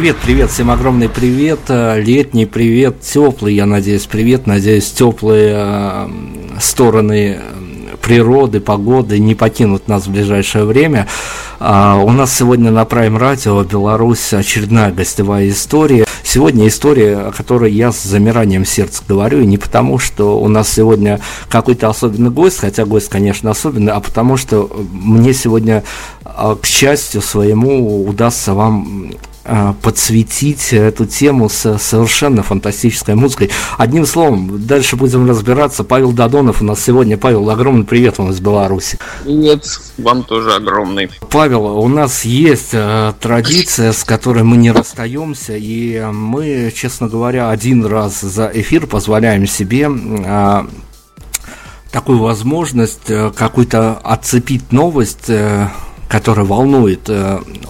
Привет, привет, всем огромный привет, э, летний привет, теплый, я надеюсь, привет, надеюсь, теплые э, стороны природы, погоды не покинут нас в ближайшее время. А, у нас сегодня на Prime Radio Беларусь очередная гостевая история. Сегодня история, о которой я с замиранием сердца говорю, и не потому, что у нас сегодня какой-то особенный гость, хотя гость, конечно, особенный, а потому что мне сегодня, к счастью своему, удастся вам а, подсветить эту тему с совершенно фантастической музыкой. Одним словом, дальше будем разбираться. Павел Дадонов у нас сегодня. Павел, огромный привет вам из Беларуси. Привет, вам тоже огромный. Павел, у нас есть э, традиция, с которой мы не расстаемся, и мы, честно говоря, один раз за эфир позволяем себе э, такую возможность э, какую-то отцепить новость, э, которая волнует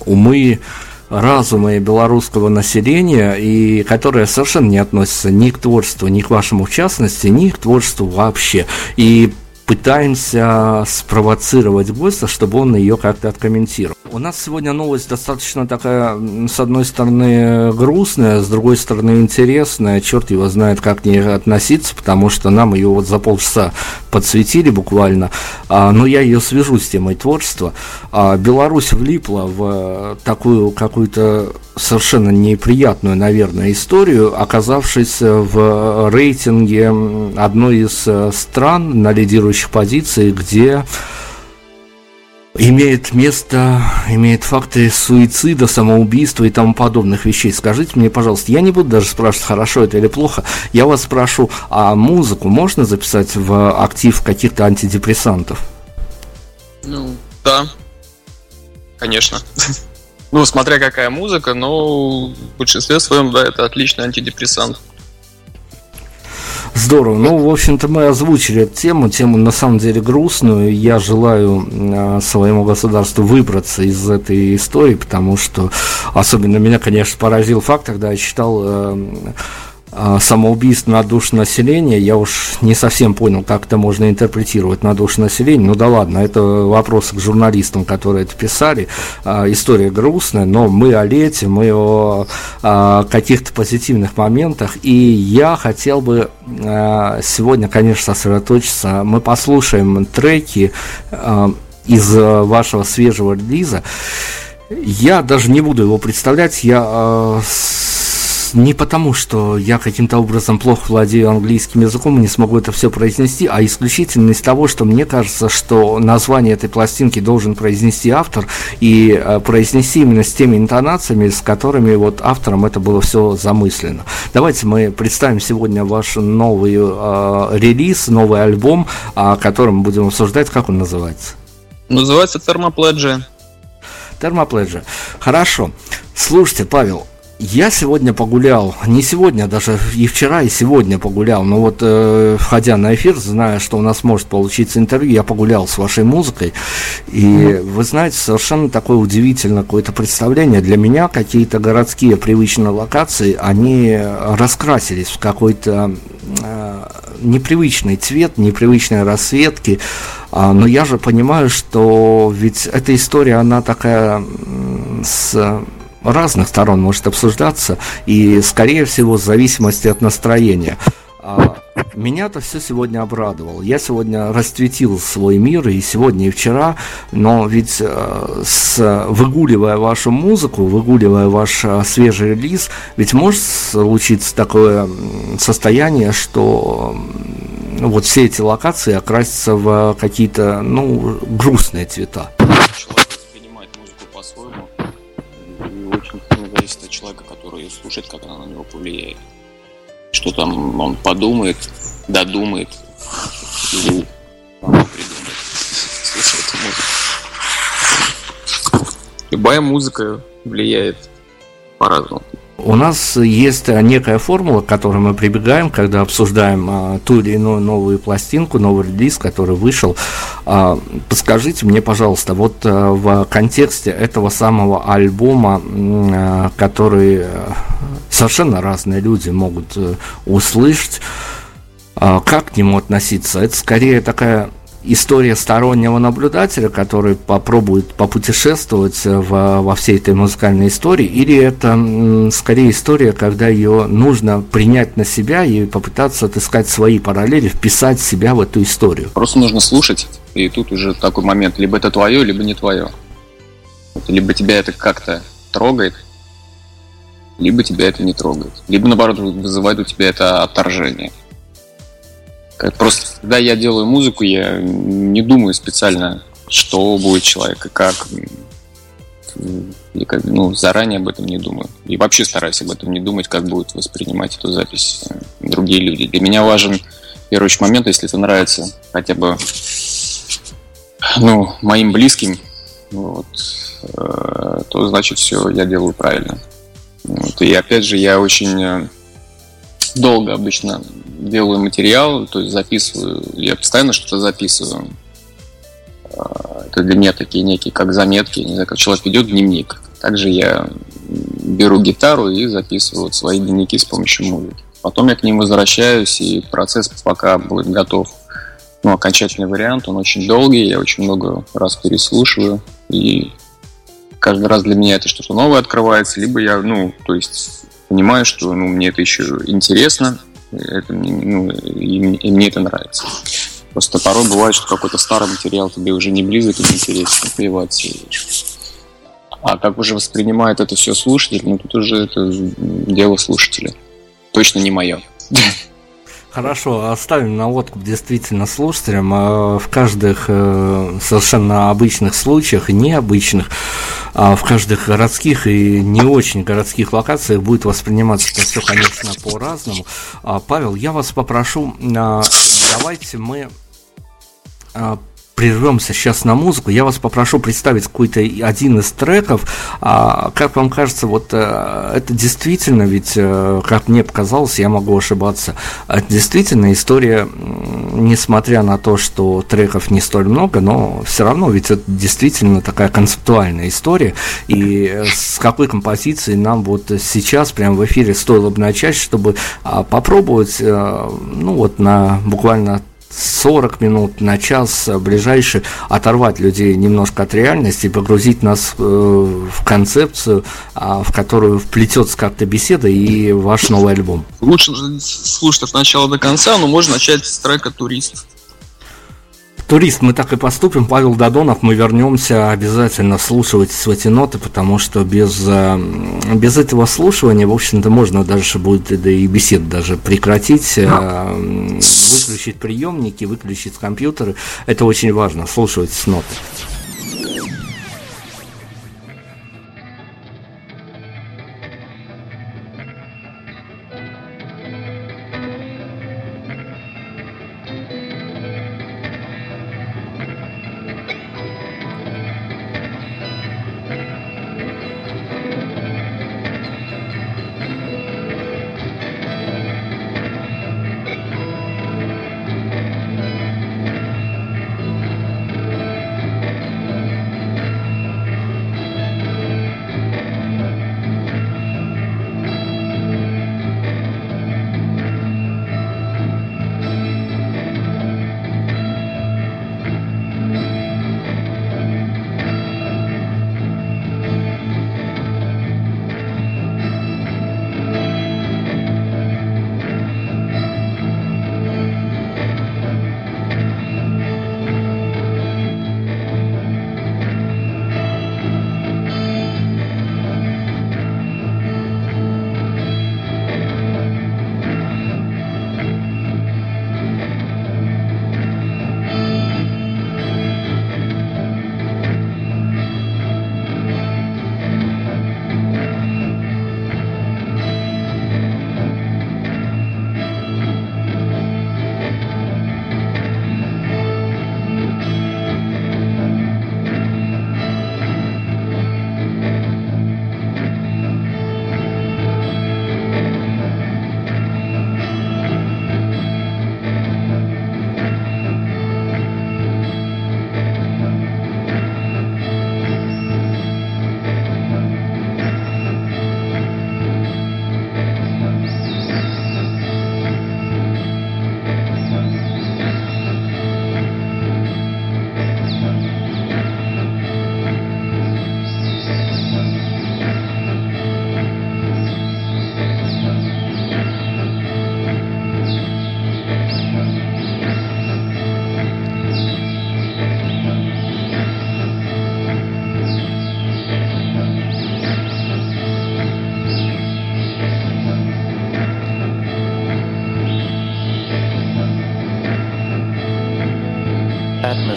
умы, разума и белорусского населения, и которая совершенно не относится ни к творчеству, ни к вашему в частности, ни к творчеству вообще. И пытаемся спровоцировать гостя, чтобы он ее как-то откомментировал. У нас сегодня новость достаточно такая, с одной стороны, грустная, с другой стороны, интересная. Черт его знает, как к ней относиться, потому что нам ее вот за полчаса подсветили буквально. А, но я ее свяжу с темой творчества. А, Беларусь влипла в такую какую-то совершенно неприятную, наверное, историю, оказавшись в рейтинге одной из стран на лидирующих позициях, где имеет место, имеет факты суицида, самоубийства и тому подобных вещей. Скажите мне, пожалуйста, я не буду даже спрашивать, хорошо это или плохо, я вас спрошу, а музыку можно записать в актив каких-то антидепрессантов? Ну, да, конечно. Ну, смотря какая музыка, но в большинстве своем, да, это отличный антидепрессант. Здорово. Ну, в общем-то, мы озвучили эту тему, тему на самом деле грустную. Я желаю э, своему государству выбраться из этой истории, потому что особенно меня, конечно, поразил факт, когда я читал э, самоубийств на душу населения, я уж не совсем понял, как это можно интерпретировать на душу населения. Ну да ладно, это вопрос к журналистам, которые это писали. А, история грустная, но мы о лете, мы о, о каких-то позитивных моментах. И я хотел бы а, сегодня, конечно, сосредоточиться. Мы послушаем треки из вашего свежего релиза. Я даже не буду его представлять, я не потому, что я каким-то образом плохо владею английским языком и не смогу это все произнести, а исключительно из того, что мне кажется, что название этой пластинки должен произнести автор и э, произнести именно с теми интонациями, с которыми вот автором это было все замыслено. Давайте мы представим сегодня ваш новый э, релиз, новый альбом, о котором будем обсуждать, как он называется. Называется Термопледжи. Термопледжа. Хорошо. Слушайте, Павел, я сегодня погулял, не сегодня, даже и вчера, и сегодня погулял, но вот э, входя на эфир, зная, что у нас может получиться интервью, я погулял с вашей музыкой, и mm-hmm. вы знаете, совершенно такое удивительное какое-то представление. Для меня какие-то городские привычные локации, они раскрасились в какой-то э, непривычный цвет, непривычные расцветки, а, но я же понимаю, что ведь эта история, она такая с разных сторон может обсуждаться, и, скорее всего, в зависимости от настроения. А, меня-то все сегодня обрадовало. Я сегодня расцветил свой мир и сегодня, и вчера, но ведь э, с, выгуливая вашу музыку, выгуливая ваш э, свежий релиз, ведь может случиться такое состояние, что вот все эти локации окрасятся в какие-то, ну, грустные цвета. Слушает, как она на него повлияет. Что там он подумает, додумает или придумает, слушает музыку. Любая музыка влияет по-разному. У нас есть некая формула, к которой мы прибегаем, когда обсуждаем а, ту или иную новую пластинку, новый релиз, который вышел. А, подскажите мне, пожалуйста, вот а, в контексте этого самого альбома, а, который совершенно разные люди могут услышать, а, как к нему относиться? Это скорее такая история стороннего наблюдателя, который попробует попутешествовать в, во всей этой музыкальной истории, или это скорее история, когда ее нужно принять на себя и попытаться отыскать свои параллели, вписать себя в эту историю? Просто нужно слушать, и тут уже такой момент, либо это твое, либо не твое. Либо тебя это как-то трогает, либо тебя это не трогает. Либо, наоборот, вызывает у тебя это отторжение. Просто, когда я делаю музыку, я не думаю специально, что будет человек и как. И как ну, заранее об этом не думаю. И вообще стараюсь об этом не думать, как будут воспринимать эту запись э, другие люди. Для меня важен, первый очередь, момент, если это нравится хотя бы ну, моим близким, вот, э, то значит все, я делаю правильно. Вот. И опять же, я очень э, долго обычно делаю материал, то есть записываю, я постоянно что-то записываю. А, это для меня такие некие, как заметки, не знаю, как человек ведет дневник. Также я беру гитару и записываю свои дневники с помощью музыки. Потом я к ним возвращаюсь, и процесс пока будет готов. Ну, окончательный вариант, он очень долгий, я очень много раз переслушиваю, и каждый раз для меня это что-то новое открывается, либо я, ну, то есть понимаю, что ну, мне это еще интересно, это, ну, и, и мне это нравится. Просто порой бывает, что какой-то старый материал тебе уже не близок и не интересен, плевать. А как уже воспринимает это все слушатель, ну тут уже это дело слушателя. Точно не мое. Хорошо, оставим наводку действительно слушателям. А в каждых э, совершенно обычных случаях и необычных, а в каждых городских и не очень городских локациях будет восприниматься это все, конечно, по-разному. А, Павел, я вас попрошу, давайте мы прервемся сейчас на музыку. Я вас попрошу представить какой-то один из треков. А, как вам кажется, вот а, это действительно, ведь, а, как мне показалось, я могу ошибаться, это действительно история, несмотря на то, что треков не столь много, но все равно ведь это действительно такая концептуальная история. И с какой композицией нам вот сейчас прямо в эфире стоило бы начать, чтобы а, попробовать, а, ну вот на буквально 40 минут на час ближайший оторвать людей немножко от реальности и погрузить нас э, в концепцию, а, в которую вплетется как-то беседа и ваш новый альбом. Лучше слушать от начала до конца, но можно начать с трека «Турист». Турист, мы так и поступим. Павел Додонов, мы вернемся обязательно слушать эти ноты, потому что без, э, без этого слушания, в общем-то, можно даже будет да и бесед даже прекратить, э, выключить приемники, выключить компьютеры. Это очень важно, слушать ноты.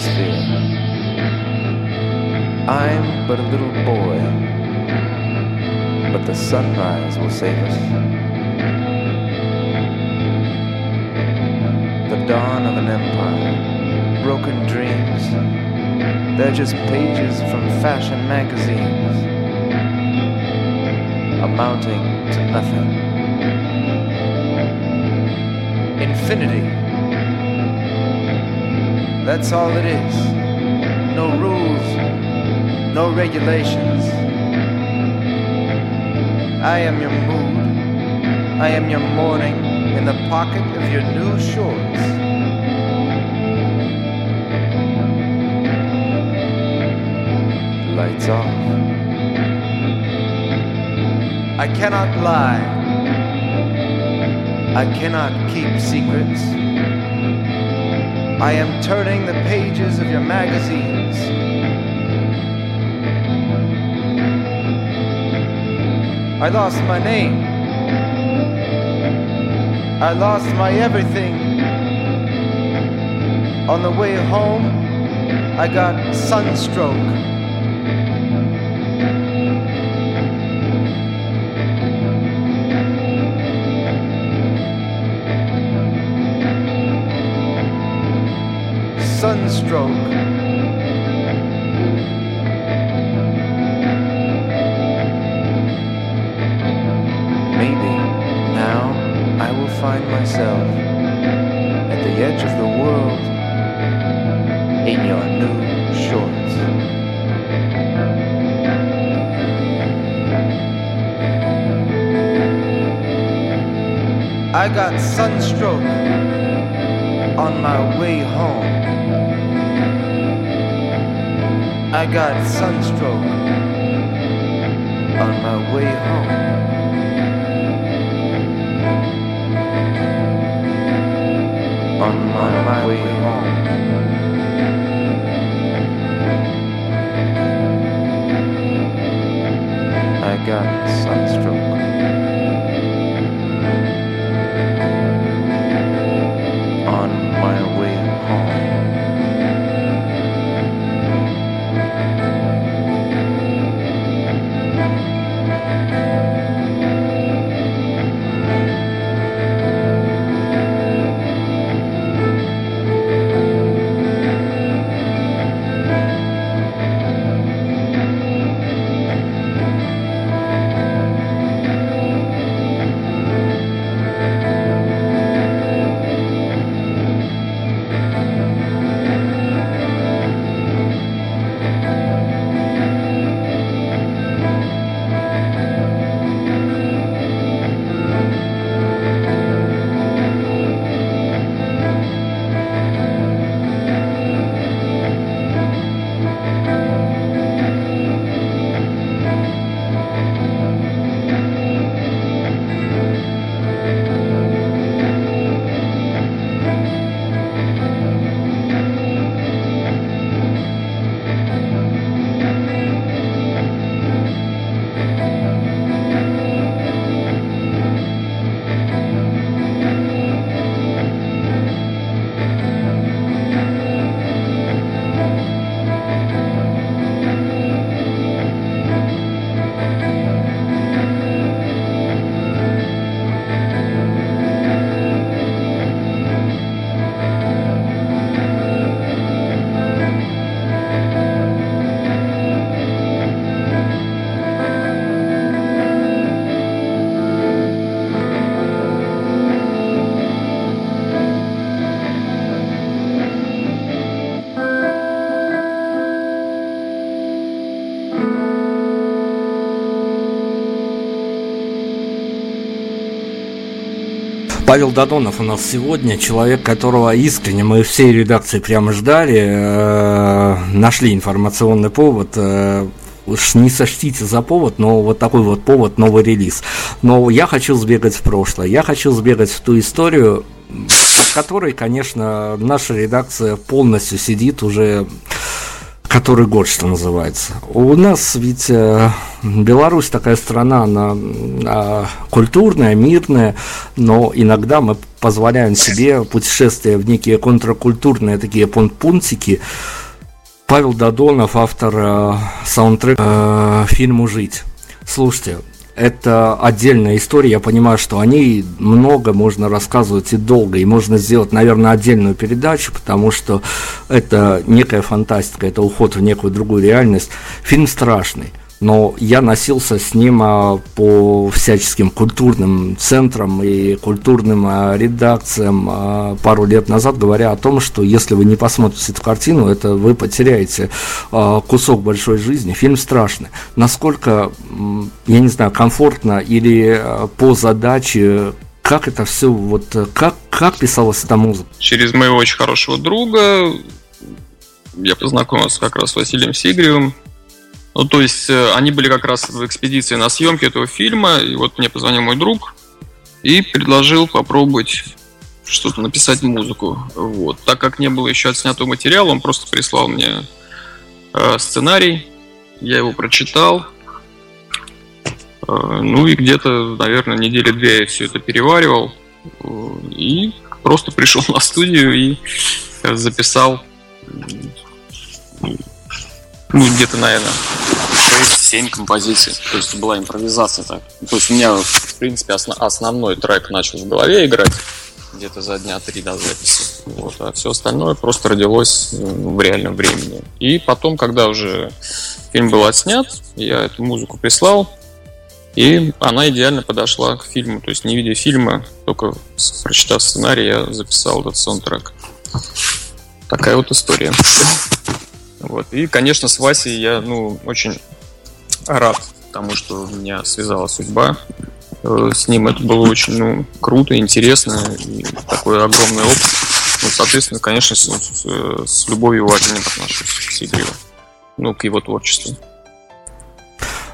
Atmosphere. I'm but a little boy, but the sunrise will save us. The dawn of an empire, broken dreams, they're just pages from fashion magazines, amounting to nothing. Infinity that's all it is. No rules, no regulations. I am your mood. I am your morning in the pocket of your new shorts. Lights off. I cannot lie. I cannot keep secrets. I am turning the pages of your magazines. I lost my name. I lost my everything. On the way home, I got sunstroke. stroke. I got sunstroke on my way home. On my, my way home. I got sunstroke. Павел Дадонов у нас сегодня, человек, которого искренне мы всей редакции прямо ждали, э, нашли информационный повод, э, уж не сочтите за повод, но вот такой вот повод, новый релиз. Но я хочу сбегать в прошлое, я хочу сбегать в ту историю, под которой, конечно, наша редакция полностью сидит уже который год, что называется. У нас ведь э, Беларусь такая страна, она э, культурная, мирная, но иногда мы позволяем себе путешествия в некие контркультурные такие пунктики. Павел Додонов, автор э, саундтрека э, фильму «Жить». Слушайте, это отдельная история. Я понимаю, что о ней много можно рассказывать и долго. И можно сделать, наверное, отдельную передачу, потому что это некая фантастика, это уход в некую другую реальность. Фильм страшный но я носился с ним а, по всяческим культурным центрам и культурным а, редакциям а, пару лет назад, говоря о том, что если вы не посмотрите эту картину, это вы потеряете кусок большой жизни. Фильм страшный. Насколько, я не знаю, комфортно или по задаче как это все, вот как, как писалась эта музыка? Через моего очень хорошего друга я познакомился как раз с Василием Сигревым, ну, то есть э, они были как раз в экспедиции на съемке этого фильма, и вот мне позвонил мой друг и предложил попробовать что-то написать музыку. Вот. Так как не было еще отснятого материала, он просто прислал мне э, сценарий, я его прочитал, э, ну и где-то, наверное, недели две я все это переваривал, э, и просто пришел на студию и записал ну, где-то, наверное, 6-7 композиций. То есть была импровизация так. То есть у меня, в принципе, основ, основной трек начал в голове играть где-то за дня три до записи. Вот, а все остальное просто родилось в реальном времени. И потом, когда уже фильм был отснят, я эту музыку прислал, и она идеально подошла к фильму. То есть не видя фильма, только прочитав сценарий, я записал этот саундтрек. Такая вот история. Вот. И, конечно, с Васей я ну, очень рад тому, что меня связала судьба. Э, с ним это было очень ну, круто, интересно, и такой огромный опыт. Ну, соответственно, конечно, с, с, с любовью и уважением отношусь к Сидореву, ну, к его творчеству.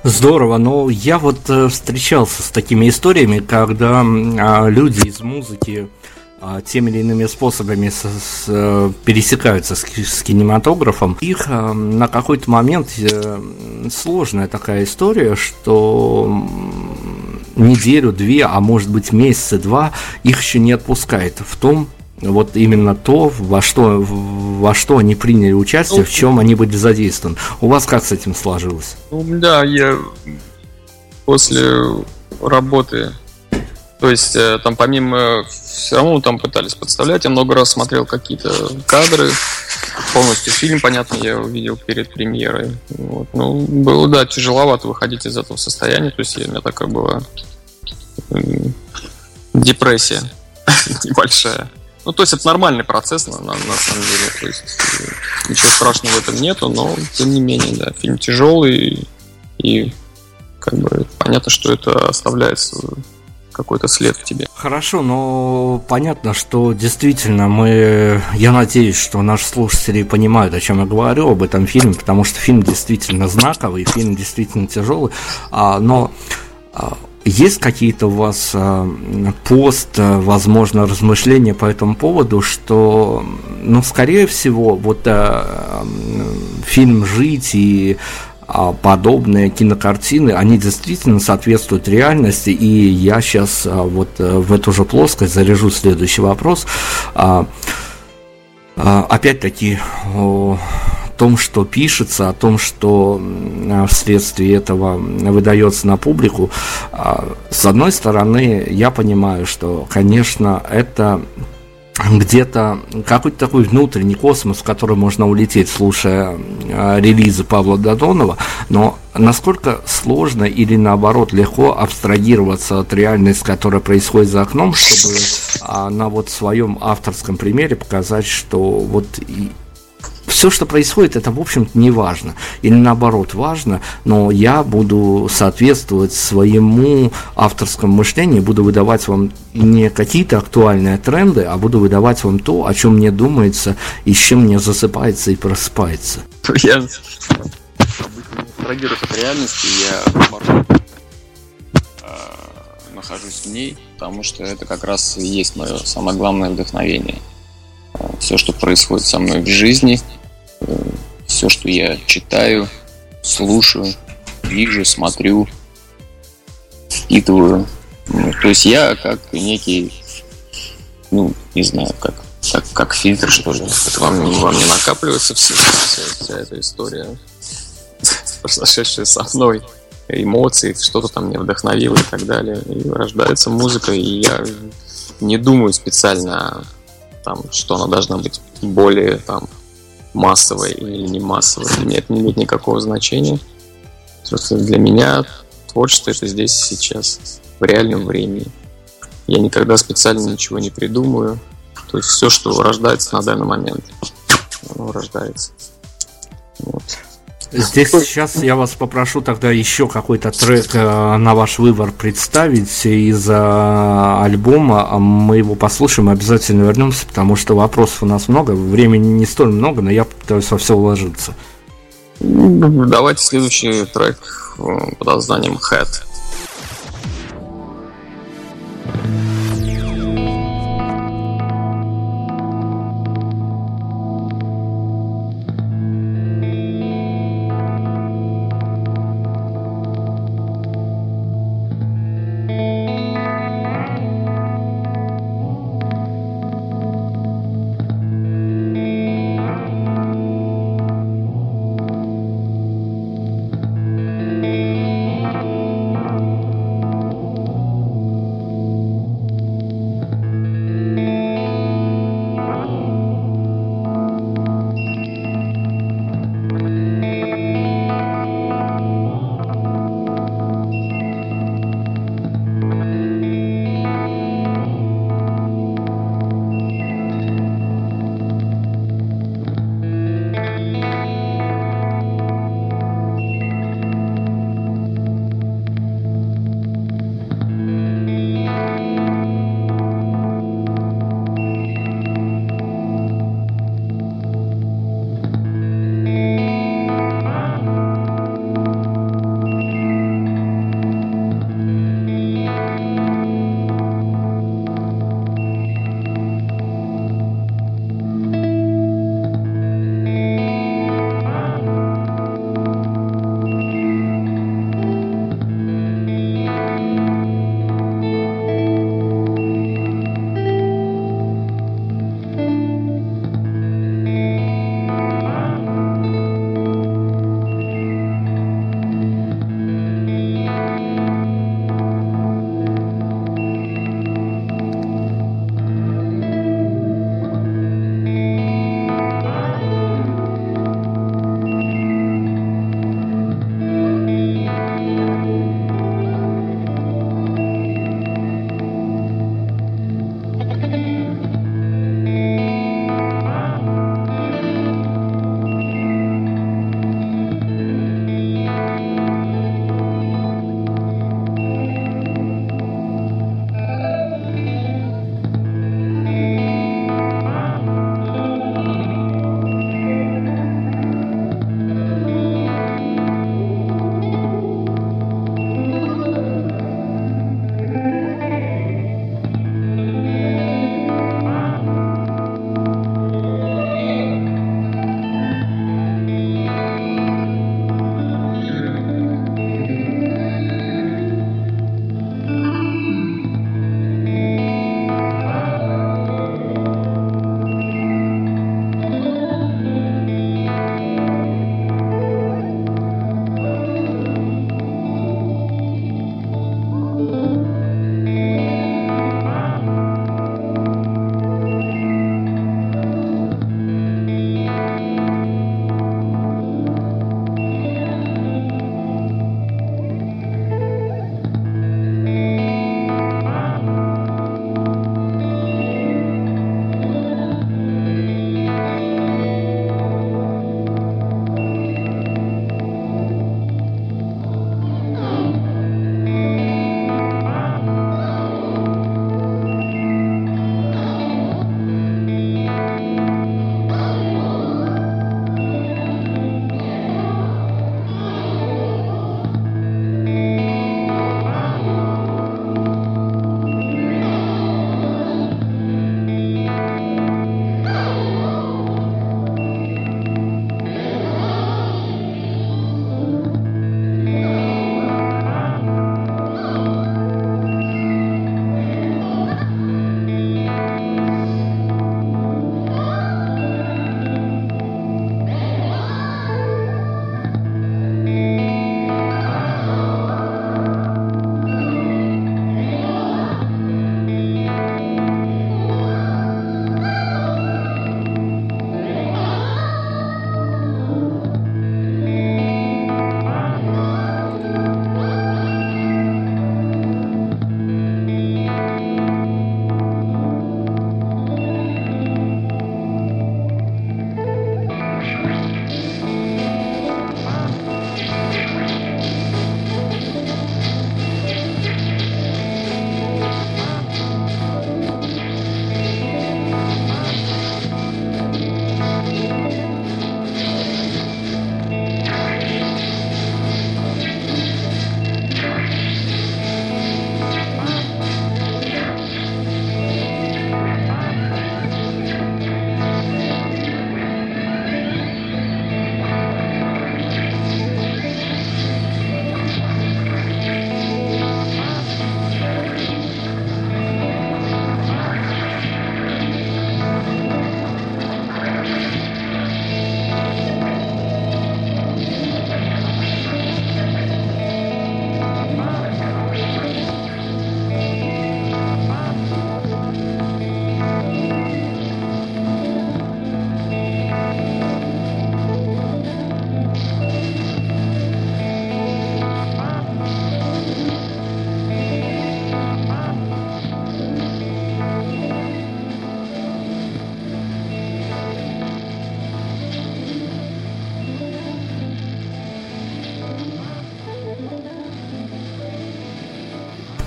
Здорово, но я вот э, встречался с такими историями, когда э, люди из музыки а, теми или иными способами с, с, э, пересекаются с, с кинематографом. Их а, на какой-то момент э, сложная такая история, что неделю, две, а может быть месяца два их еще не отпускает в том, вот именно то, во что, во что они приняли участие, в чем они были задействованы. У вас как с этим сложилось? Ну, да, я после работы то есть э, там помимо все равно там пытались подставлять, я много раз смотрел какие-то кадры, полностью фильм, понятно, я увидел перед премьерой. Вот. Ну, было, да, тяжеловато выходить из этого состояния, то есть у меня такая была депрессия небольшая. Ну, то есть это нормальный процесс, на, на, на самом деле. То есть э, ничего страшного в этом нету, но тем не менее, да, фильм тяжелый и как бы понятно, что это оставляется какой-то след в тебе. Хорошо, но понятно, что действительно мы, я надеюсь, что наши слушатели понимают, о чем я говорю, об этом фильме, потому что фильм действительно знаковый, фильм действительно тяжелый, а, но а, есть какие-то у вас а, пост, возможно, размышления по этому поводу, что, ну, скорее всего, вот а, фильм «Жить» и подобные кинокартины, они действительно соответствуют реальности, и я сейчас а, вот э, в эту же плоскость заряжу следующий вопрос. А, опять-таки, о том, что пишется, о том, что вследствие этого выдается на публику, с одной стороны, я понимаю, что, конечно, это где-то какой-то такой внутренний космос, в который можно улететь, слушая э, релизы Павла Додонова, но насколько сложно или наоборот легко абстрагироваться от реальности, которая происходит за окном, чтобы э, на вот своем авторском примере показать, что вот все, что происходит, это, в общем-то, не важно. Или наоборот, важно, но я буду соответствовать своему авторскому мышлению, буду выдавать вам не какие-то актуальные тренды, а буду выдавать вам то, о чем мне думается и с чем мне засыпается и просыпается. Я абстрагируюсь от реальности, я э, нахожусь в ней, потому что это как раз и есть мое самое главное вдохновение. Э, все, что происходит со мной в жизни – все, что я читаю, слушаю, вижу, смотрю, впитываю. Ну, то есть я как некий, ну, не знаю, как, как, как фильтр, что ли. Это вам, вам не накапливается вся, вся, вся эта история, произошедшая со мной эмоции, что-то там меня вдохновило и так далее. И рождается музыка, и я не думаю специально, там, что она должна быть более там массовой или не массовой. Для меня это не имеет никакого значения. Просто для меня творчество это здесь и сейчас, в реальном времени. Я никогда специально ничего не придумаю. То есть все, что рождается на данный момент, оно рождается. Вот. Здесь сейчас я вас попрошу тогда еще какой-то трек э, на ваш выбор представить из э, альбома. Мы его послушаем, обязательно вернемся, потому что вопросов у нас много, времени не столь много, но я пытаюсь во все уложиться. Давайте следующий трек э, под названием Head.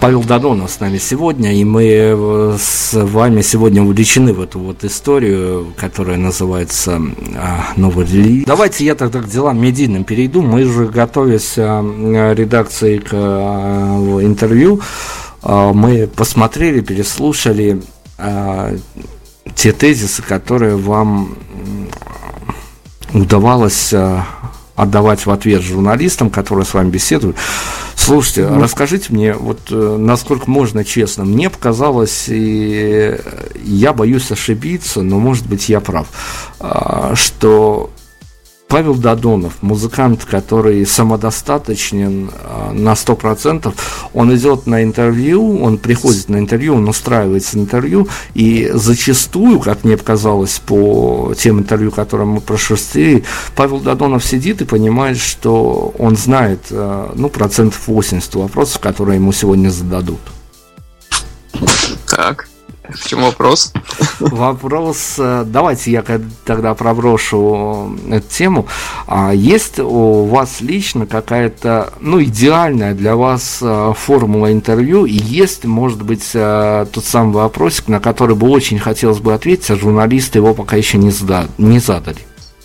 Павел Дадонов с нами сегодня, и мы э, с вами сегодня увлечены в эту вот историю, которая называется а, «Новый релиз». Давайте я тогда к делам медийным перейду. Мы же, готовясь а, редакции к интервью, мы посмотрели, переслушали те тезисы, которые вам удавалось отдавать в ответ журналистам, которые с вами беседуют. Слушайте, mm. расскажите мне, вот э, насколько можно честно, мне показалось, и я боюсь ошибиться, но может быть я прав, а, что Павел Дадонов, музыкант, который самодостаточен а, на 100%, он идет на интервью, он приходит на интервью, он устраивается на интервью, и зачастую, как мне показалось по тем интервью, которые мы прошерстили, Павел Дадонов сидит и понимает, что он знает, а, ну, процентов 80 вопросов, которые ему сегодня зададут. Так. В чем вопрос? Вопрос, э, давайте я тогда проброшу эту тему. А есть у вас лично какая-то, ну, идеальная для вас э, формула интервью, и есть, может быть, э, тот самый вопросик, на который бы очень хотелось бы ответить, а журналисты его пока еще не, задали?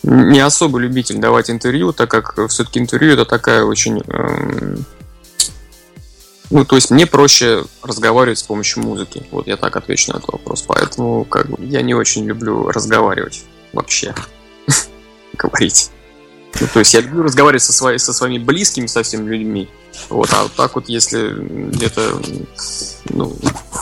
Не особо любитель давать интервью, так как все-таки интервью это такая очень эм, ну, то есть мне проще разговаривать с помощью музыки. Вот я так отвечу на этот вопрос. Поэтому как бы, я не очень люблю разговаривать вообще. Говорить. Ну, то есть я люблю разговаривать со, свои, со своими близкими совсем людьми. Вот, а так вот, если где-то ну,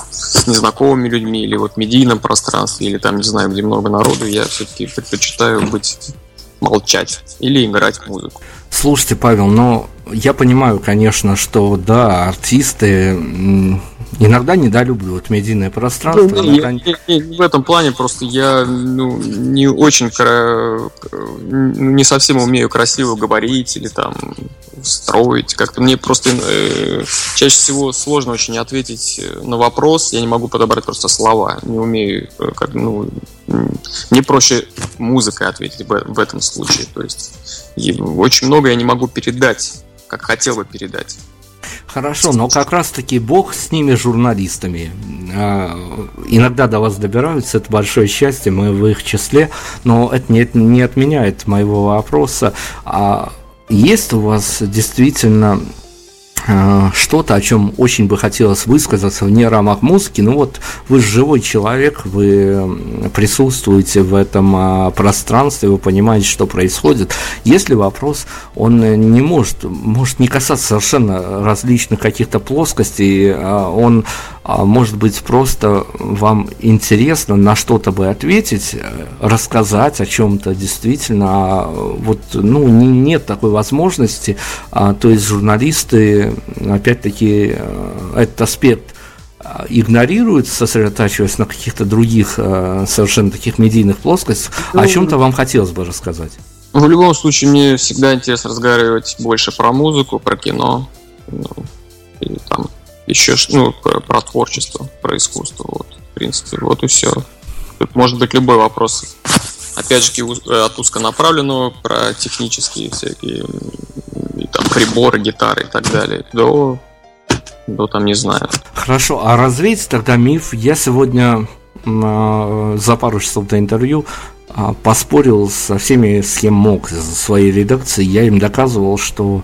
с незнакомыми людьми, или вот в медийном пространстве, или там, не знаю, где много народу, я все-таки предпочитаю быть молчать или играть музыку. Слушайте, Павел, но я понимаю, конечно, что да, артисты иногда недолюбливают медийное пространство. Ну, иногда... я, я, я, в этом плане просто я ну, не очень не совсем умею красиво говорить или там строить. Как-то мне просто э, чаще всего сложно очень ответить на вопрос. Я не могу подобрать просто слова. Не умею, э, как, ну, мне проще музыкой ответить в, в этом случае. То есть очень много я не могу передать, как хотел бы передать. Хорошо, но как раз-таки Бог с ними журналистами. А, иногда до вас добираются, это большое счастье, мы в их числе, но это не, не отменяет моего вопроса. А есть у вас действительно что-то, о чем очень бы хотелось высказаться вне рамок музыки. Ну вот вы живой человек, вы присутствуете в этом а, пространстве, вы понимаете, что происходит. Если вопрос, он не может, может не касаться совершенно различных каких-то плоскостей, а он может быть просто вам интересно на что-то бы ответить, э, рассказать о чем-то действительно, а вот ну не, нет такой возможности, а, то есть журналисты опять-таки э, этот аспект а, игнорируют, сосредотачиваясь на каких-то других э, совершенно таких медийных плоскостях, о ну, чем-то вам хотелось бы рассказать. В любом случае, мне всегда интересно разговаривать больше про музыку, про кино, ну, и там еще ну, про, про творчество, про искусство. Вот, в принципе, вот и все. Тут может быть любой вопрос. Опять же, э, от узконаправленного про технические всякие и, там, приборы, гитары и так далее, до, до там, не знаю. Хорошо, а развейте тогда миф. Я сегодня э, за пару часов до интервью э, поспорил со всеми, с кем мог, из своей редакции. Я им доказывал, что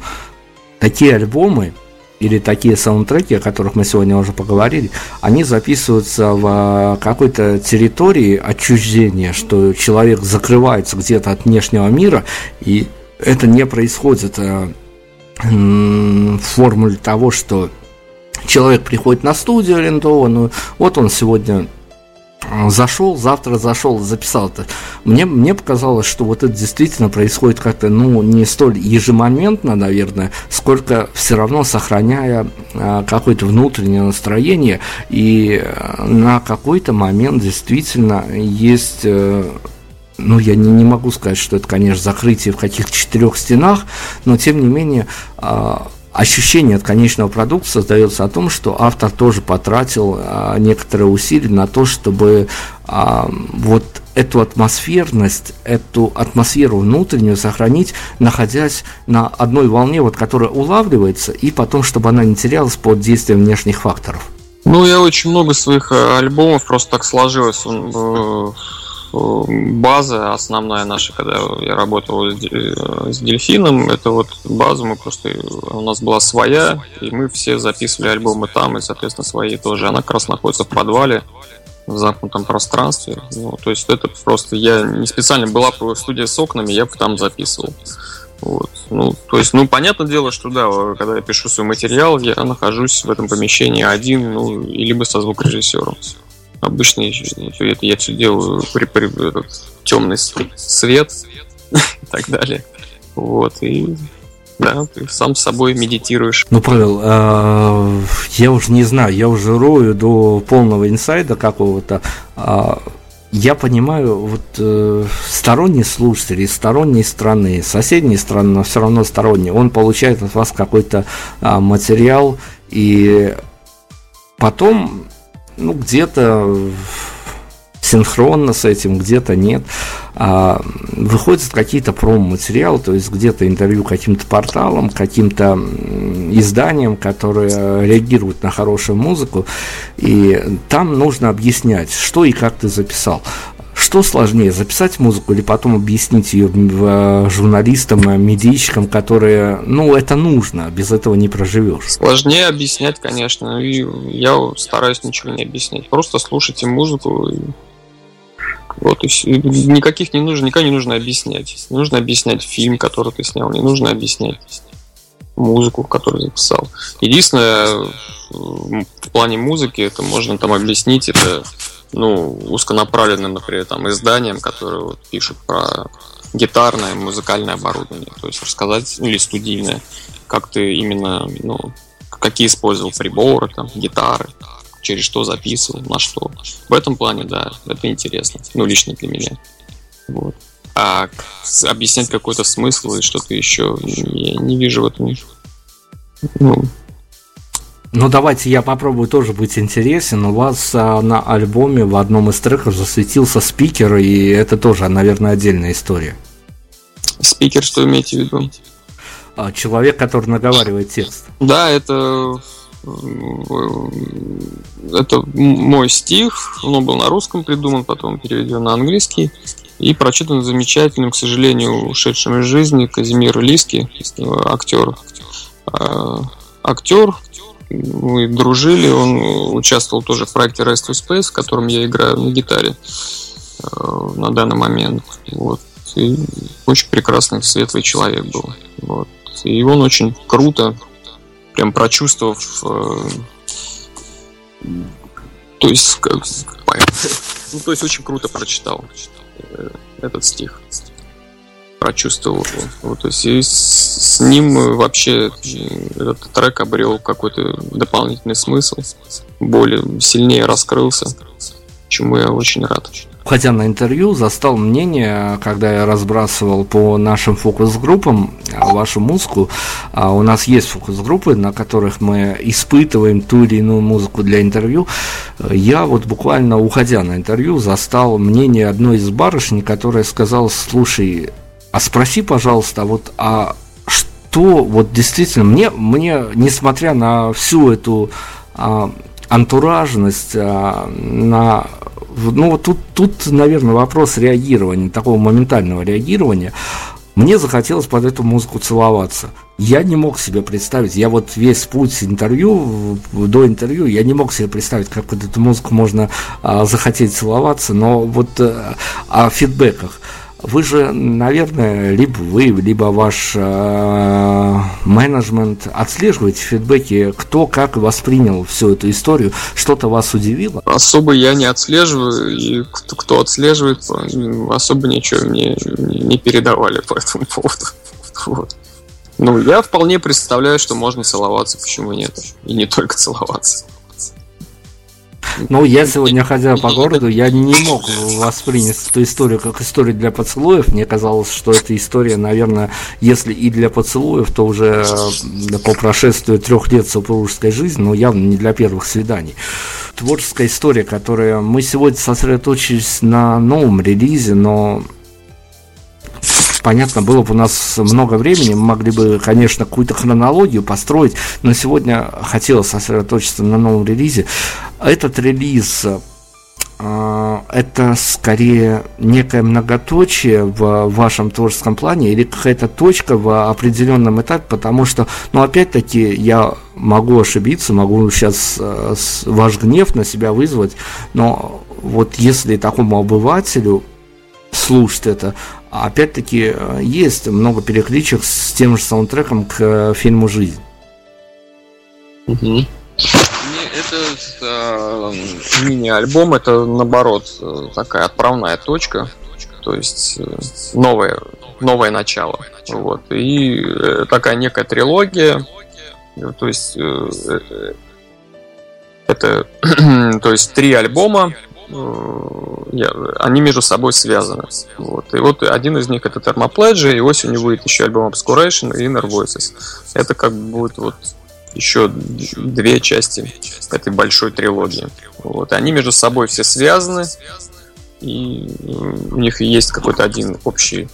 такие альбомы, или такие саундтреки, о которых мы сегодня уже поговорили, они записываются в какой-то территории отчуждения, что человек закрывается где-то от внешнего мира, и это не происходит э, в формуле того, что человек приходит на студию арендованную, вот он сегодня зашел, завтра зашел, записал это. Мне, мне показалось, что вот это действительно происходит как-то, ну, не столь ежемоментно, наверное, сколько все равно сохраняя а, какое-то внутреннее настроение, и а, на какой-то момент действительно есть... А, ну, я не, не могу сказать, что это, конечно, закрытие в каких-то четырех стенах, но тем не менее ощущение от конечного продукта создается о том, что автор тоже потратил а, некоторые усилия на то, чтобы а, вот эту атмосферность, эту атмосферу внутреннюю сохранить, находясь на одной волне, вот, которая улавливается, и потом, чтобы она не терялась под действием внешних факторов. Ну, я очень много своих э, альбомов просто так сложилось. Э, база основная наша, когда я работал с э, дельфином, это вот база, мы просто у нас была своя, и мы все записывали альбомы там, и, соответственно, свои тоже. Она как раз находится в подвале в замкнутом пространстве. Ну, то есть это просто я не специально была студия с окнами, я бы там записывал. Вот. Ну, то есть, ну, понятное дело, что да, когда я пишу свой материал, я нахожусь в этом помещении один, ну, и либо со звукорежиссером. Обычно это я все делаю при, при этот темный свет и так далее. Вот, и да, ты сам с собой медитируешь. Ну, Павел, э, я уже не знаю, я уже рою до полного инсайда какого-то. Э, я понимаю, вот э, сторонний слушатель из сторонней страны, соседней страны, но все равно сторонний, он получает от вас какой-то э, материал, и потом, ну, где-то синхронно с этим, где-то нет. А, выходят какие-то промо-материалы, то есть где-то интервью каким-то порталам, каким-то изданиям, которые реагируют на хорошую музыку, и там нужно объяснять, что и как ты записал. Что сложнее, записать музыку или потом объяснить ее э, журналистам, э, медийщикам, которые, ну, это нужно, без этого не проживешь? Сложнее объяснять, конечно, и я стараюсь ничего не объяснять. Просто слушайте музыку и вот. Никаких не нужно, никогда не нужно объяснять. Не нужно объяснять фильм, который ты снял, не нужно объяснять музыку, которую записал. Единственное, в плане музыки, это можно там объяснить, это ну, узконаправленным, например, там, изданиям, которые вот, пишут про гитарное, музыкальное оборудование. То есть рассказать, ну, или студийное, как ты именно, ну, какие использовал приборы, там, гитары, через что записывал, на что. В этом плане, да, это интересно. Ну, лично для меня. Вот. А объяснять какой-то смысл или что-то еще, я не вижу в этом. Ну, ну, давайте я попробую тоже быть интересен. У вас а, на альбоме в одном из треков засветился спикер, и это тоже, наверное, отдельная история. Спикер, что имеете в виду? А, человек, который наговаривает текст. Да, это это мой стих, он был на русском придуман, потом переведен на английский и прочитан замечательным, к сожалению, ушедшим из жизни Казимир Лиски, актер. А, актер, мы дружили, он участвовал тоже в проекте Rest to Space, в котором я играю на гитаре а, на данный момент. Вот. И очень прекрасный, светлый человек был. Вот. И он очень круто прям прочувствовав э, то есть как, ну то есть очень круто прочитал э, этот стих прочувствовал. Вот, то есть и с, ним вообще этот трек обрел какой-то дополнительный смысл, более сильнее раскрылся, чему я очень рад ходя на интервью, застал мнение, когда я разбрасывал по нашим фокус-группам а, вашу музыку. А, у нас есть фокус-группы, на которых мы испытываем ту или иную музыку для интервью. Я вот буквально уходя на интервью, застал мнение одной из барышни, которая сказала, слушай, а спроси, пожалуйста, вот, а что вот действительно мне, мне несмотря на всю эту а, антуражность, а, на ну вот тут, тут, наверное, вопрос реагирования, такого моментального реагирования. Мне захотелось под эту музыку целоваться. Я не мог себе представить, я вот весь путь интервью, до интервью, я не мог себе представить, как под эту музыку можно а, захотеть целоваться, но вот а, о фидбэках. Вы же, наверное, либо вы, либо ваш э, менеджмент отслеживаете фидбэки, кто как воспринял всю эту историю, что-то вас удивило? Особо я не отслеживаю, и кто, кто отслеживает, особо ничего мне не передавали по этому поводу. Вот. Ну, я вполне представляю, что можно целоваться, почему нет. И не только целоваться. Ну, я сегодня, ходя по городу, я не мог воспринять эту историю как историю для поцелуев. Мне казалось, что эта история, наверное, если и для поцелуев, то уже э, по прошествию трех лет супружеской жизни, но явно не для первых свиданий. Творческая история, которая мы сегодня сосредоточились на новом релизе, но понятно, было бы у нас много времени, мы могли бы, конечно, какую-то хронологию построить, но сегодня хотелось сосредоточиться на новом релизе. Этот релиз а, это скорее некое многоточие в вашем творческом плане или какая-то точка в определенном этапе, потому что, ну, опять-таки, я могу ошибиться, могу сейчас э, ваш гнев на себя вызвать, но вот если такому обывателю слушать это, опять-таки, э, есть много перекличек с тем же саундтреком к э, фильму «Жизнь». Угу. Это э, мини-альбом, это наоборот э, такая отправная точка, то есть новое, новое начало. Вот. И э, такая некая трилогия, то есть э, это то есть три альбома, они между собой связаны. Вот. И вот один из них это Thermopledge, и осенью будет еще альбом Obscuration и Inner Voices. Это как бы будет вот еще две части этой большой трилогии. Вот. И они между собой все связаны, и у них есть какой-то один общий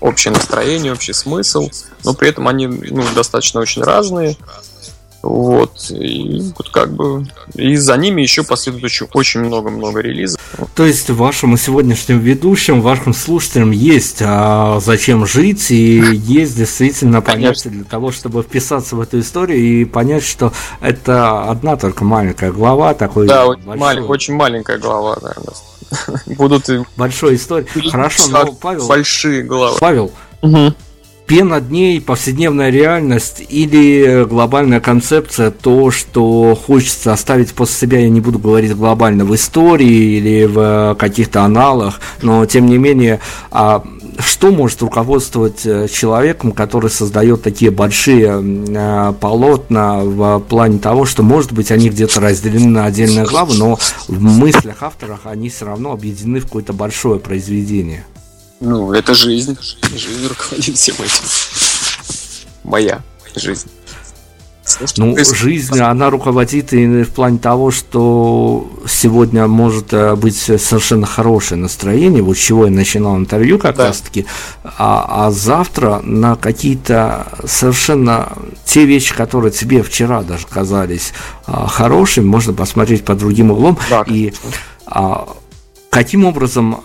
общее настроение, общий смысл, но при этом они ну, достаточно очень разные. Вот. И вот как бы. И за ними еще последует очень, очень много-много релизов. То есть вашему сегодняшним ведущим, вашим слушателям есть а зачем жить, и есть действительно понятие для того, чтобы вписаться в эту историю и понять, что это одна только маленькая глава такой. Да, очень, малень, очень маленькая глава, наверное. Будут большой история. Хорошо, но Павел. Большие главы. Павел. Угу пена дней, повседневная реальность или глобальная концепция, то, что хочется оставить после себя, я не буду говорить глобально в истории или в каких-то аналах, но тем не менее, а что может руководствовать э, человеком, который создает такие большие э, полотна в плане того, что, может быть, они где-то разделены на отдельные главы, но в мыслях авторах они все равно объединены в какое-то большое произведение? Ну, это жизнь. Жизнь руководит всем этим. Моя жизнь. Ну, жизнь, она руководит и в плане того, что сегодня может э, быть совершенно хорошее настроение, вот с чего я начинал интервью как да. раз-таки, а, а завтра на какие-то совершенно те вещи, которые тебе вчера даже казались а, хорошими, можно посмотреть под другим углом. Да. И а, каким образом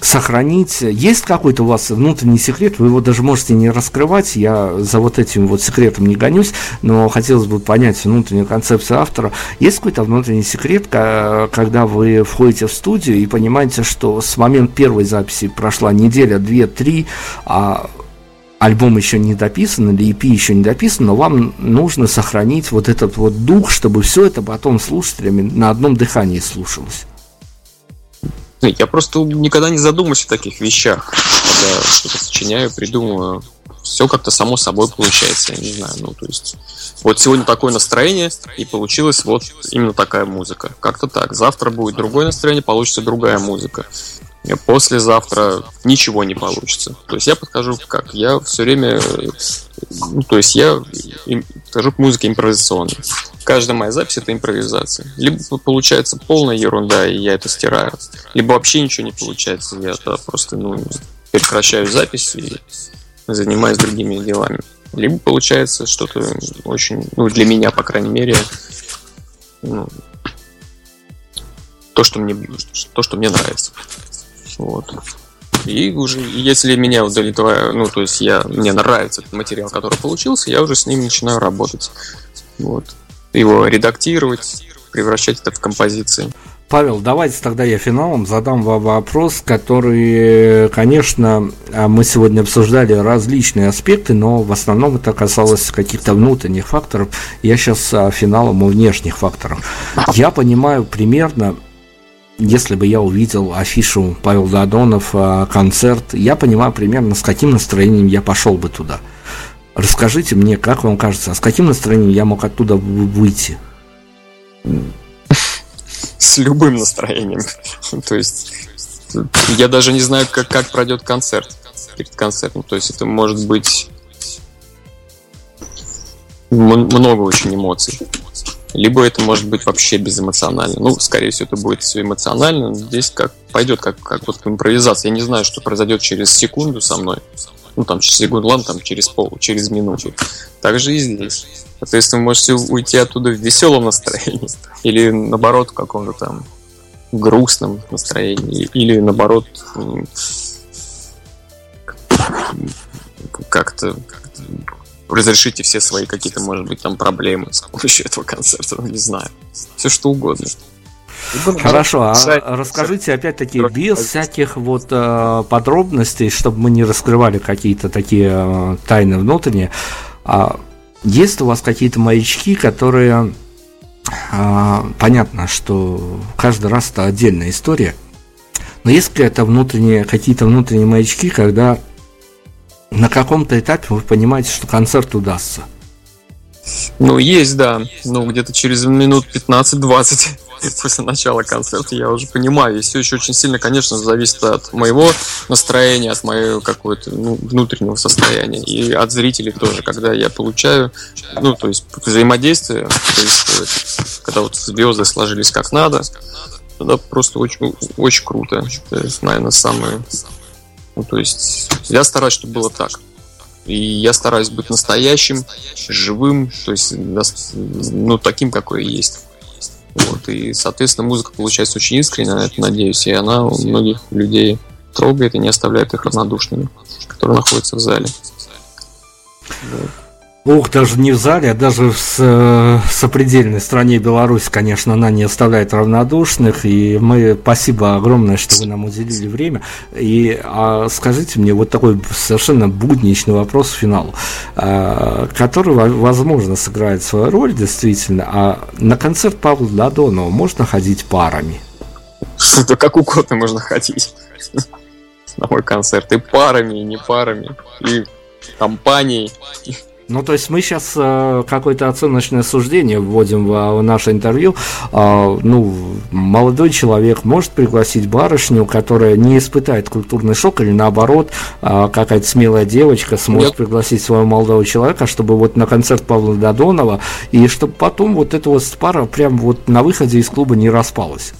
сохранить. Есть какой-то у вас внутренний секрет, вы его даже можете не раскрывать, я за вот этим вот секретом не гонюсь, но хотелось бы понять внутреннюю концепцию автора. Есть какой-то внутренний секрет, когда вы входите в студию и понимаете, что с момента первой записи прошла неделя, две, три, а альбом еще не дописан или EP еще не дописан, но вам нужно сохранить вот этот вот дух, чтобы все это потом слушателями на одном дыхании слушалось. Я просто никогда не задумываюсь о таких вещах, когда что-то сочиняю, придумываю. Все как-то само собой получается, я не знаю. Ну, то есть, вот сегодня такое настроение, и получилась вот именно такая музыка. Как-то так. Завтра будет другое настроение, получится другая музыка. Послезавтра ничего не получится. То есть я подхожу как? Я все время... Ну, то есть я подхожу к музыке импровизационной каждая моя запись это импровизация. Либо получается полная ерунда, и я это стираю, либо вообще ничего не получается, я просто ну, прекращаю запись и занимаюсь другими делами. Либо получается что-то очень, ну, для меня, по крайней мере, ну, то, что мне, то, что мне нравится. Вот. И уже, если меня удовлетворяет, ну, то есть я, мне нравится этот материал, который получился, я уже с ним начинаю работать. Вот его редактировать, превращать это в композиции. Павел, давайте тогда я финалом задам вам вопрос, который, конечно, мы сегодня обсуждали различные аспекты, но в основном это касалось каких-то внутренних факторов. Я сейчас финалом о внешних факторах. Я понимаю примерно, если бы я увидел афишу Павел Дадонов, а, концерт, я понимаю примерно, с каким настроением я пошел бы туда. Расскажите мне, как вам кажется, а с каким настроением я мог оттуда выйти? с любым настроением. То есть я даже не знаю, как, как пройдет концерт перед концертом. То есть это может быть много очень эмоций. Либо это может быть вообще безэмоционально. Ну, скорее всего, это будет все эмоционально. Здесь как пойдет, как, как вот импровизация. Я не знаю, что произойдет через секунду со мной. Ну, там, через секунду, ладно, там, через пол, через минуту. Так же и здесь. Соответственно, вы можете уйти оттуда в веселом настроении. Или, наоборот, в каком-то там грустном настроении. Или, наоборот, как-то разрешите все свои какие-то, может быть, там проблемы с помощью этого концерта, ну, не знаю. Все что угодно. Хорошо, а расскажите опять-таки без всяких вот э, подробностей, чтобы мы не раскрывали какие-то такие э, тайны внутренние. А есть у вас какие-то маячки, которые э, понятно, что каждый раз это отдельная история, но есть какие-то внутренние, какие-то внутренние маячки, когда на каком-то этапе вы понимаете, что концерт удастся? Ну, есть, да. Ну, где-то через минут 15-20 после начала концерта я уже понимаю. И все еще очень сильно, конечно, зависит от моего настроения, от моего какого-то ну, внутреннего состояния. И от зрителей тоже, когда я получаю, ну, то есть взаимодействие происходит, когда вот звезды сложились как надо, тогда просто очень, очень круто. То наверное, самое ну, то есть я стараюсь, чтобы было так. И я стараюсь быть настоящим, живым, то есть ну, таким, какой есть. Вот, и, соответственно, музыка получается очень искренне, на это надеюсь, и она у многих людей трогает и не оставляет их равнодушными, которые находятся в зале. Вот. Ух, даже не в зале, а даже в э, сопредельной стране Беларусь, конечно, она не оставляет равнодушных. И мы спасибо огромное, что вы нам уделили время. И а скажите мне вот такой совершенно будничный вопрос в финал, а, который, возможно, сыграет свою роль, действительно. А на концерт Павла Дадонова можно ходить парами? Да как угодно можно ходить на мой концерт. И парами, и не парами, и компанией. Ну, то есть мы сейчас э, какое-то оценочное суждение вводим в, в наше интервью. Э, ну, молодой человек может пригласить барышню, которая не испытает культурный шок, или наоборот, э, какая-то смелая девочка сможет Нет. пригласить своего молодого человека, чтобы вот на концерт Павла Додонова, и чтобы потом вот эта вот пара прям вот на выходе из клуба не распалась.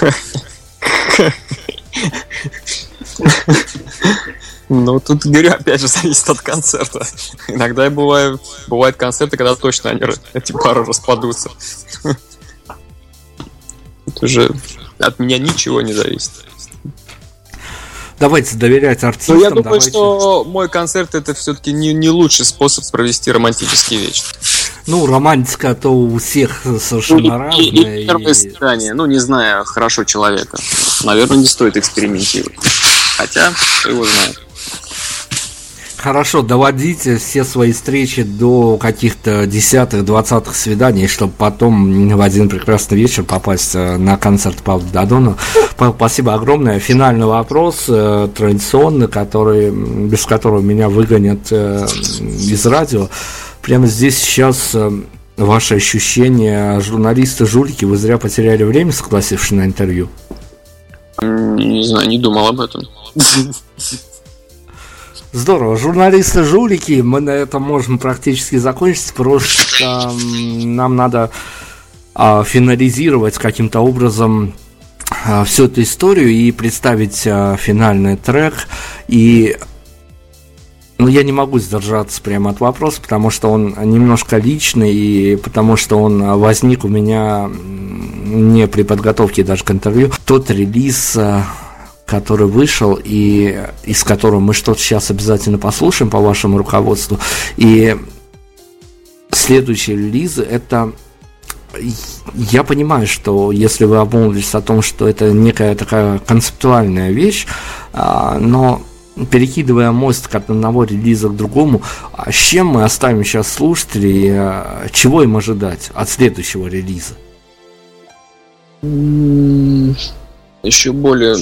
Ну, тут, говорю, опять же, зависит от концерта. Иногда я бываю, бывают концерты, когда точно они, эти пары распадутся. Это уже от меня ничего не зависит. Давайте доверять артистам. Ну, я думаю, давайте... что мой концерт это все-таки не, не лучший способ провести романтический вечер. Ну, романтика то у всех совершенно ну, разная. И, и первое и... свидание, ну, не знаю, хорошо человека. Наверное, не стоит экспериментировать. Хотя, кто его знает. Хорошо, доводите все свои встречи до каких-то десятых, двадцатых свиданий, чтобы потом в один прекрасный вечер попасть э, на концерт Павла Дадона. Спасибо огромное. Финальный вопрос, э, традиционный, который, без которого меня выгонят э, из радио. Прямо здесь сейчас ваши ощущения, журналисты-жулики, вы зря потеряли время, согласившись на интервью? Не знаю, не думал об этом. Здорово. Журналисты жулики, мы на этом можем практически закончить. Просто нам надо а, финализировать каким-то образом а, всю эту историю и представить а, финальный трек. И ну, я не могу сдержаться прямо от вопроса, потому что он немножко личный, и потому что он возник у меня не при подготовке даже к интервью. Тот релиз который вышел и из которого мы что-то сейчас обязательно послушаем по вашему руководству. И следующие релизы это я понимаю, что если вы обмолвились о том, что это некая такая концептуальная вещь, а, но перекидывая мост от одного релиза к другому, а с чем мы оставим сейчас слушателей, а, чего им ожидать от следующего релиза? Еще более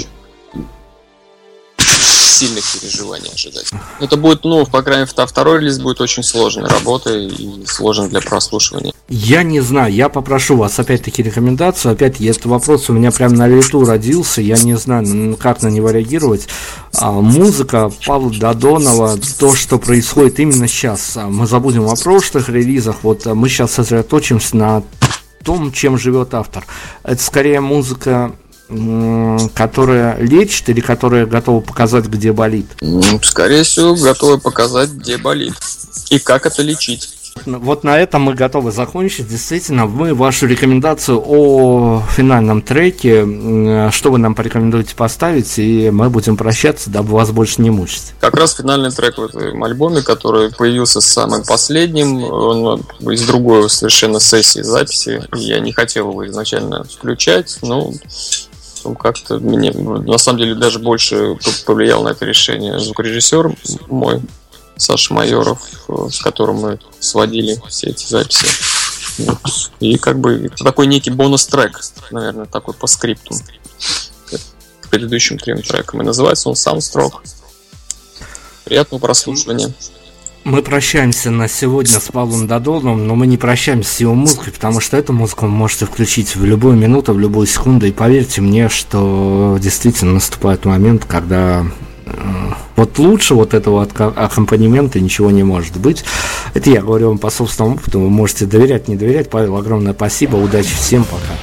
сильных переживаний ожидать. Это будет, ну, по крайней мере, второй релиз будет очень сложной работой и сложен для прослушивания. Я не знаю, я попрошу вас опять-таки рекомендацию. Опять этот вопрос у меня прям на лету родился, я не знаю, как на него реагировать. А, музыка Павла Додонова, то, что происходит именно сейчас. А, мы забудем о прошлых релизах, вот а, мы сейчас сосредоточимся на том, чем живет автор. Это скорее музыка которая лечит или которая готова показать, где болит? Скорее всего, готова показать, где болит. И как это лечить. Вот на этом мы готовы закончить. Действительно, мы вашу рекомендацию о финальном треке, что вы нам порекомендуете поставить, и мы будем прощаться, дабы вас больше не мучить. Как раз финальный трек в этом альбоме, который появился самым последним, он из другой совершенно сессии записи. Я не хотел его изначально включать, но как-то мне на самом деле даже больше повлиял на это решение звукорежиссер мой Саша Майоров, э, с которым мы сводили все эти записи. И как бы такой некий бонус-трек, наверное, такой по скрипту к предыдущим трем трекам. И называется он Soundstruck. Приятного прослушивания. Мы прощаемся на сегодня с Павлом Додоновым, но мы не прощаемся с его музыкой, потому что эту музыку вы можете включить в любую минуту, в любую секунду. И поверьте мне, что действительно наступает момент, когда вот лучше вот этого аккомпанемента ничего не может быть. Это я говорю вам по собственному опыту. Вы можете доверять, не доверять. Павел, огромное спасибо. Удачи всем. Пока.